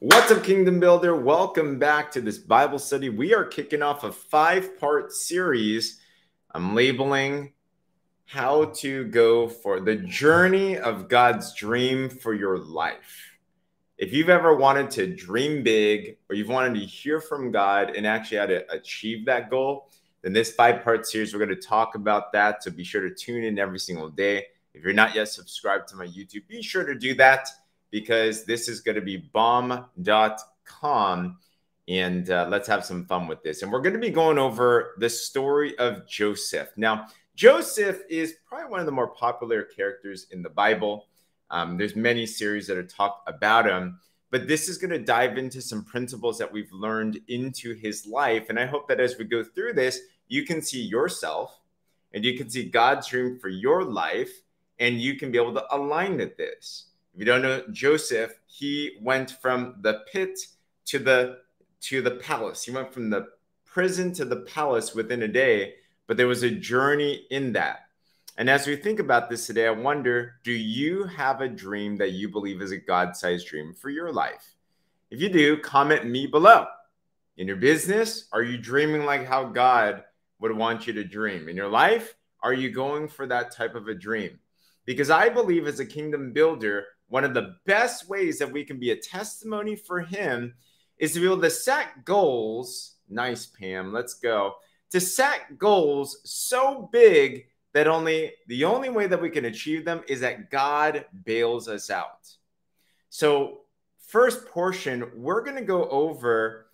What's up, Kingdom Builder? Welcome back to this Bible study. We are kicking off a five part series I'm labeling How to Go for the Journey of God's Dream for Your Life. If you've ever wanted to dream big or you've wanted to hear from God and actually how to achieve that goal, then this five part series, we're going to talk about that. So be sure to tune in every single day. If you're not yet subscribed to my YouTube, be sure to do that because this is going to be bomb.com. And uh, let's have some fun with this. And we're going to be going over the story of Joseph. Now, Joseph is probably one of the more popular characters in the Bible. Um, there's many series that are talked about him, but this is going to dive into some principles that we've learned into his life. And I hope that as we go through this, you can see yourself and you can see God's dream for your life, and you can be able to align with this. If you don't know Joseph, he went from the pit to the to the palace. He went from the prison to the palace within a day, but there was a journey in that. And as we think about this today, I wonder do you have a dream that you believe is a God sized dream for your life? If you do, comment me below. In your business, are you dreaming like how God would want you to dream? In your life, are you going for that type of a dream? Because I believe as a kingdom builder, one of the best ways that we can be a testimony for him is to be able to set goals. Nice, Pam. Let's go. To set goals so big that only the only way that we can achieve them is that God bails us out. So, first portion, we're going to go over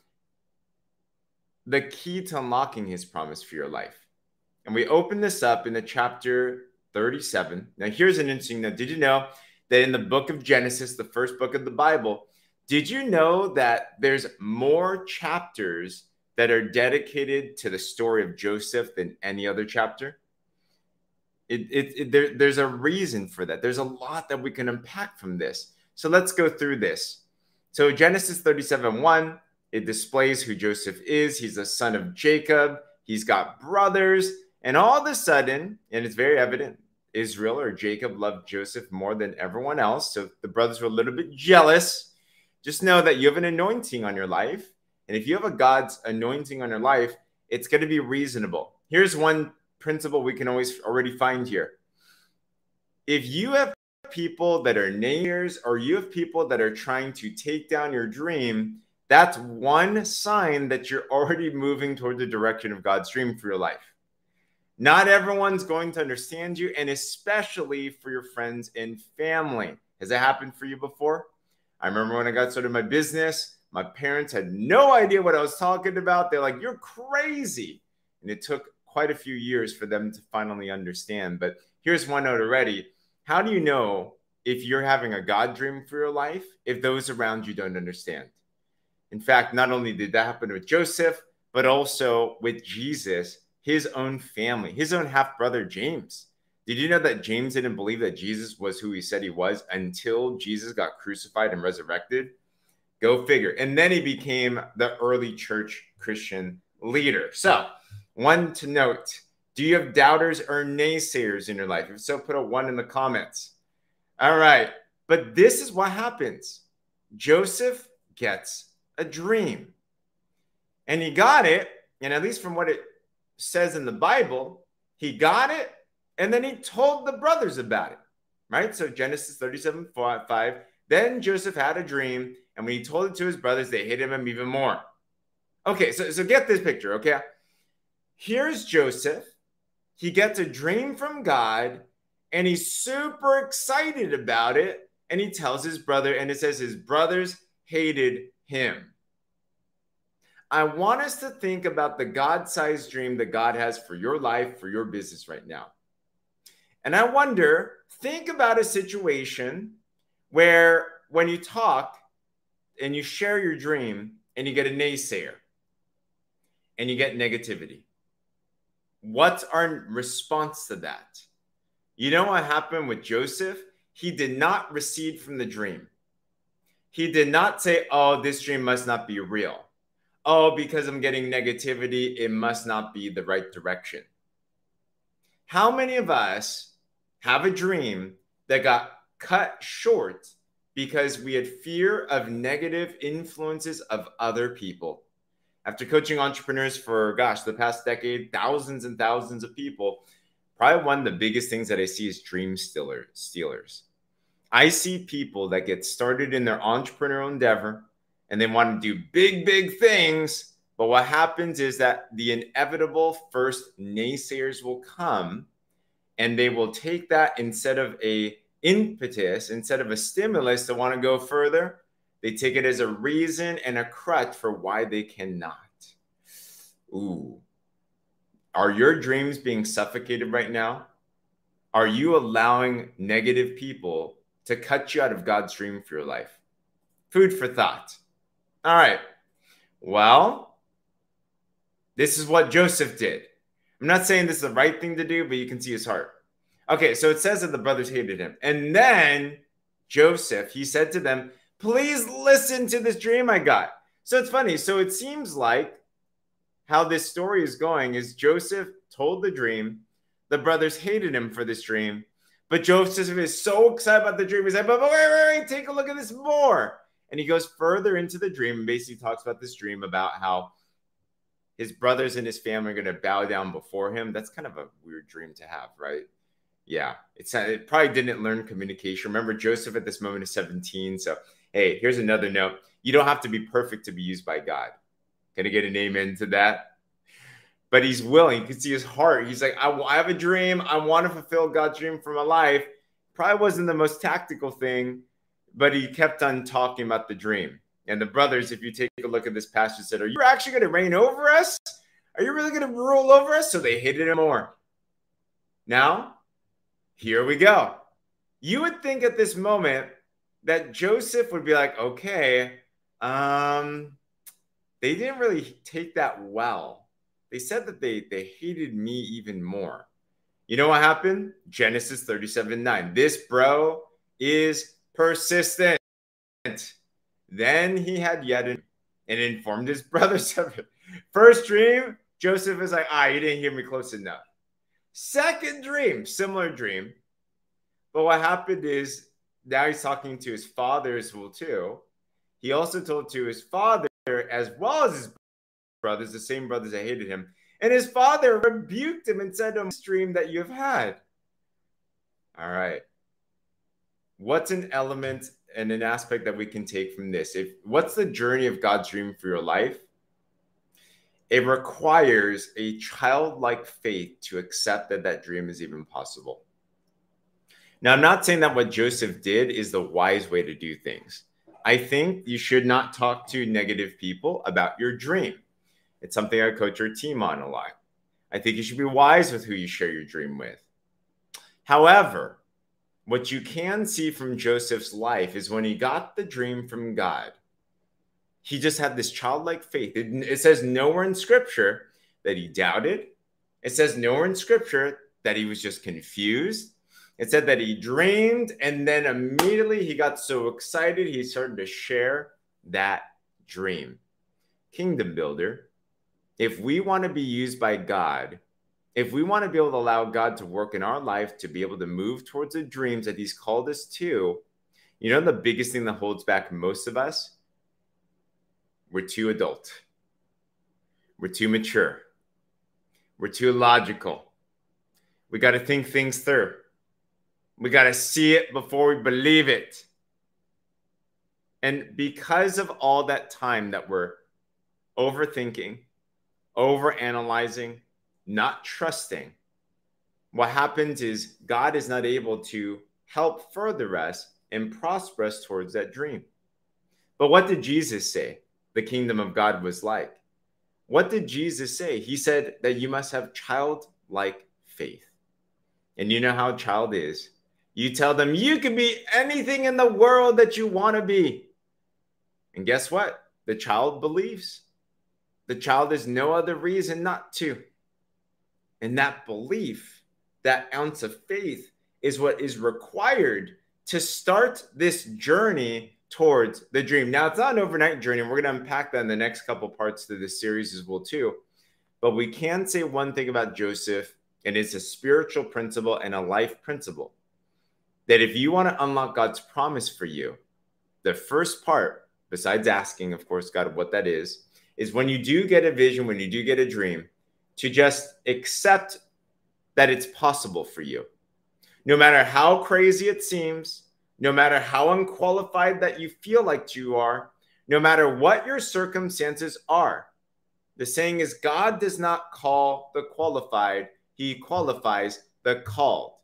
the key to unlocking his promise for your life. And we open this up in the chapter 37. Now, here's an interesting note. Did you know that in the book of Genesis, the first book of the Bible, did you know that there's more chapters that are dedicated to the story of Joseph than any other chapter? It, it, it, there, there's a reason for that. There's a lot that we can unpack from this. So let's go through this. So Genesis 37 1, it displays who Joseph is. He's the son of Jacob. He's got brothers. And all of a sudden, and it's very evident, Israel or Jacob loved Joseph more than everyone else. So the brothers were a little bit jealous. Just know that you have an anointing on your life. And if you have a God's anointing on your life, it's going to be reasonable. Here's one principle we can always already find here. If you have people that are naysayers or you have people that are trying to take down your dream, that's one sign that you're already moving toward the direction of God's dream for your life. Not everyone's going to understand you, and especially for your friends and family. Has that happened for you before? I remember when I got started my business, my parents had no idea what I was talking about. They're like, You're crazy. And it took quite a few years for them to finally understand. But here's one note already. How do you know if you're having a God dream for your life if those around you don't understand? In fact, not only did that happen with Joseph, but also with Jesus his own family, his own half brother, James. Did you know that James didn't believe that Jesus was who he said he was until Jesus got crucified and resurrected? Go figure. And then he became the early church Christian leader. So, one to note do you have doubters or naysayers in your life? If so, put a one in the comments. All right. But this is what happens Joseph gets a dream. And he got it. And at least from what it says in the Bible, he got it and then he told the brothers about it, right? So Genesis 37 5. Then Joseph had a dream, and when he told it to his brothers, they hated him even more. Okay, so, so get this picture, okay? Here's Joseph. He gets a dream from God, and he's super excited about it. And he tells his brother, and it says his brothers hated him. I want us to think about the God sized dream that God has for your life, for your business right now. And I wonder, think about a situation where when you talk and you share your dream and you get a naysayer and you get negativity. What's our response to that? You know what happened with Joseph? He did not recede from the dream. He did not say, Oh, this dream must not be real oh, because I'm getting negativity, it must not be the right direction. How many of us have a dream that got cut short because we had fear of negative influences of other people. After coaching entrepreneurs for, gosh, the past decade, thousands and thousands of people, probably one of the biggest things that I see is dream stealers. I see people that get started in their entrepreneurial endeavor and they want to do big, big things. But what happens is that the inevitable first naysayers will come and they will take that instead of a impetus, instead of a stimulus to want to go further, they take it as a reason and a crutch for why they cannot. Ooh. Are your dreams being suffocated right now? Are you allowing negative people to cut you out of God's dream for your life? Food for thought. All right. Well, this is what Joseph did. I'm not saying this is the right thing to do, but you can see his heart. Okay, so it says that the brothers hated him. And then Joseph, he said to them, Please listen to this dream I got. So it's funny. So it seems like how this story is going is Joseph told the dream. The brothers hated him for this dream. But Joseph is so excited about the dream. He's like, but, wait, wait, wait, take a look at this more. And he goes further into the dream and basically talks about this dream about how his brothers and his family are going to bow down before him. That's kind of a weird dream to have, right? Yeah, it's it probably didn't learn communication. Remember, Joseph at this moment is 17. So, hey, here's another note. You don't have to be perfect to be used by God. Can I get an amen to that? But he's willing. You can see his heart. He's like, I, I have a dream. I want to fulfill God's dream for my life. Probably wasn't the most tactical thing, but he kept on talking about the dream. And the brothers, if you take a look at this passage, said, Are you actually going to reign over us? Are you really going to rule over us? So they hated him more. Now, here we go. You would think at this moment that Joseph would be like, okay, um, they didn't really take that well. They said that they they hated me even more. You know what happened? Genesis 37 9. This bro is persistent. Then he had yet an, and informed his brothers of it. First dream, Joseph is like, ah, you didn't hear me close enough. Second dream, similar dream. But what happened is now he's talking to his father as well, too. He also told to his father as well as his brothers, the same brothers that hated him. And his father rebuked him and said to him, Dream that you've had. All right. What's an element and an aspect that we can take from this? If what's the journey of God's dream for your life? It requires a childlike faith to accept that that dream is even possible. Now, I'm not saying that what Joseph did is the wise way to do things. I think you should not talk to negative people about your dream. It's something I coach our team on a lot. I think you should be wise with who you share your dream with. However, what you can see from Joseph's life is when he got the dream from God, he just had this childlike faith. It, it says nowhere in scripture that he doubted, it says nowhere in scripture that he was just confused it said that he dreamed and then immediately he got so excited he started to share that dream. Kingdom builder, if we want to be used by God, if we want to be able to allow God to work in our life to be able to move towards the dreams that he's called us to, you know the biggest thing that holds back most of us? We're too adult. We're too mature. We're too logical. We got to think things through. We got to see it before we believe it. And because of all that time that we're overthinking, overanalyzing, not trusting, what happens is God is not able to help further us and prosper us towards that dream. But what did Jesus say the kingdom of God was like? What did Jesus say? He said that you must have childlike faith. And you know how a child is you tell them you can be anything in the world that you want to be. And guess what? The child believes. The child has no other reason not to. And that belief, that ounce of faith, is what is required to start this journey towards the dream. Now, it's not an overnight journey. And we're going to unpack that in the next couple parts of this series as well, too. But we can say one thing about Joseph, and it's a spiritual principle and a life principle that if you want to unlock God's promise for you, the first part, besides asking, of course, God, what that is, is when you do get a vision, when you do get a dream, to just accept that it's possible for you. No matter how crazy it seems, no matter how unqualified that you feel like you are, no matter what your circumstances are. The saying is God does not call the qualified, he qualifies the called.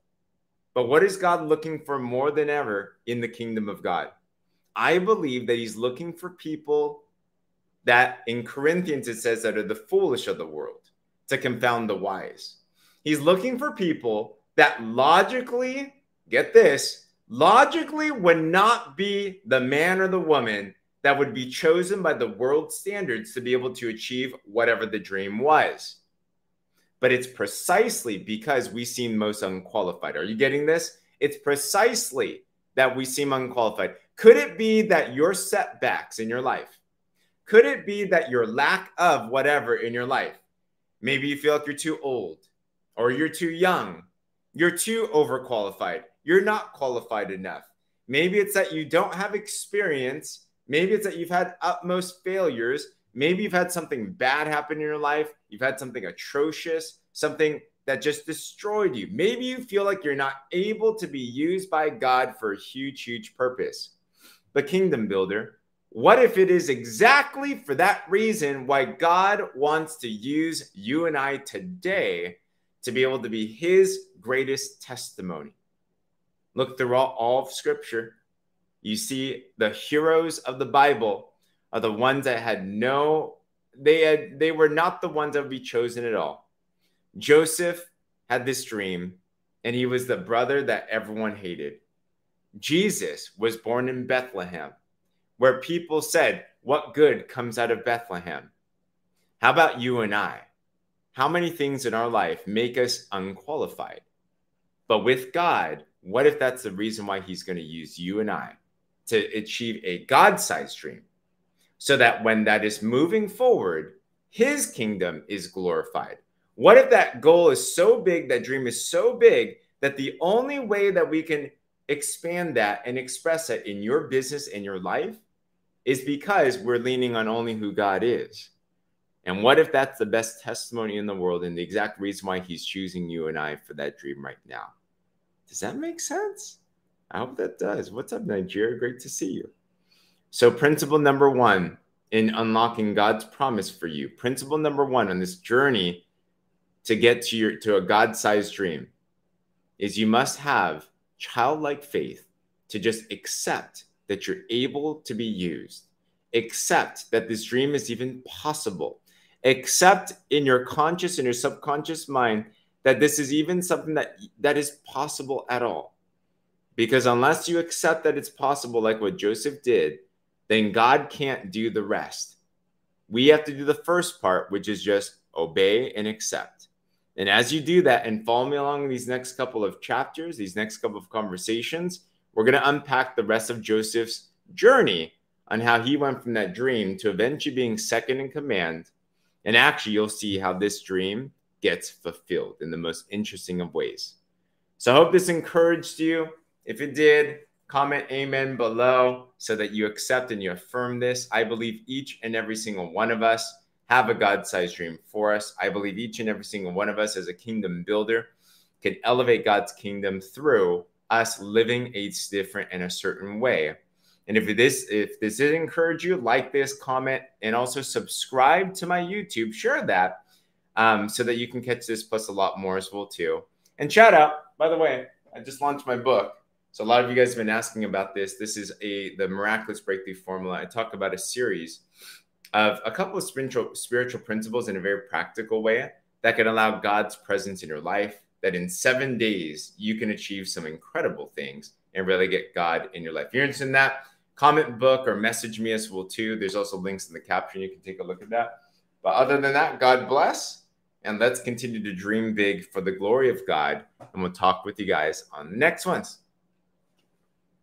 But what is God looking for more than ever in the kingdom of God? I believe that he's looking for people that in Corinthians it says that are the foolish of the world to confound the wise. He's looking for people that logically, get this, logically would not be the man or the woman that would be chosen by the world standards to be able to achieve whatever the dream was. But it's precisely because we seem most unqualified. Are you getting this? It's precisely that we seem unqualified. Could it be that your setbacks in your life, could it be that your lack of whatever in your life, maybe you feel like you're too old or you're too young, you're too overqualified, you're not qualified enough. Maybe it's that you don't have experience. Maybe it's that you've had utmost failures. Maybe you've had something bad happen in your life. You've had something atrocious, something that just destroyed you. Maybe you feel like you're not able to be used by God for a huge, huge purpose. The kingdom builder, what if it is exactly for that reason why God wants to use you and I today to be able to be his greatest testimony? Look throughout all of Scripture. You see, the heroes of the Bible are the ones that had no, they had, they were not the ones that would be chosen at all. Joseph had this dream, and he was the brother that everyone hated. Jesus was born in Bethlehem, where people said, What good comes out of Bethlehem? How about you and I? How many things in our life make us unqualified? But with God, what if that's the reason why he's going to use you and I to achieve a God sized dream? So that when that is moving forward, his kingdom is glorified. What if that goal is so big, that dream is so big, that the only way that we can expand that and express it in your business and your life is because we're leaning on only who God is? And what if that's the best testimony in the world and the exact reason why he's choosing you and I for that dream right now? Does that make sense? I hope that does. What's up, Nigeria? Great to see you. So, principle number one in unlocking God's promise for you, principle number one on this journey to get to your to a God-sized dream is you must have childlike faith to just accept that you're able to be used, accept that this dream is even possible, accept in your conscious and your subconscious mind that this is even something that that is possible at all. Because unless you accept that it's possible like what Joseph did, then God can't do the rest. We have to do the first part, which is just obey and accept. And as you do that and follow me along these next couple of chapters, these next couple of conversations, we're going to unpack the rest of Joseph's journey on how he went from that dream to eventually being second in command. And actually, you'll see how this dream gets fulfilled in the most interesting of ways. So I hope this encouraged you. If it did, comment amen below so that you accept and you affirm this. I believe each and every single one of us have a God sized dream for us. I believe each and every single one of us, as a kingdom builder, can elevate God's kingdom through us living a different in a certain way. And if this if this did encourage you, like this, comment, and also subscribe to my YouTube. Share that um, so that you can catch this plus a lot more as well too. And shout out, by the way, I just launched my book. So a lot of you guys have been asking about this. This is a the miraculous breakthrough formula. I talk about a series of a couple of spiritual spiritual principles in a very practical way that can allow God's presence in your life. That in seven days you can achieve some incredible things and really get God in your life. If you're interested in that, comment book or message me as well too. There's also links in the caption. You can take a look at that. But other than that, God bless and let's continue to dream big for the glory of God. And we'll talk with you guys on the next ones.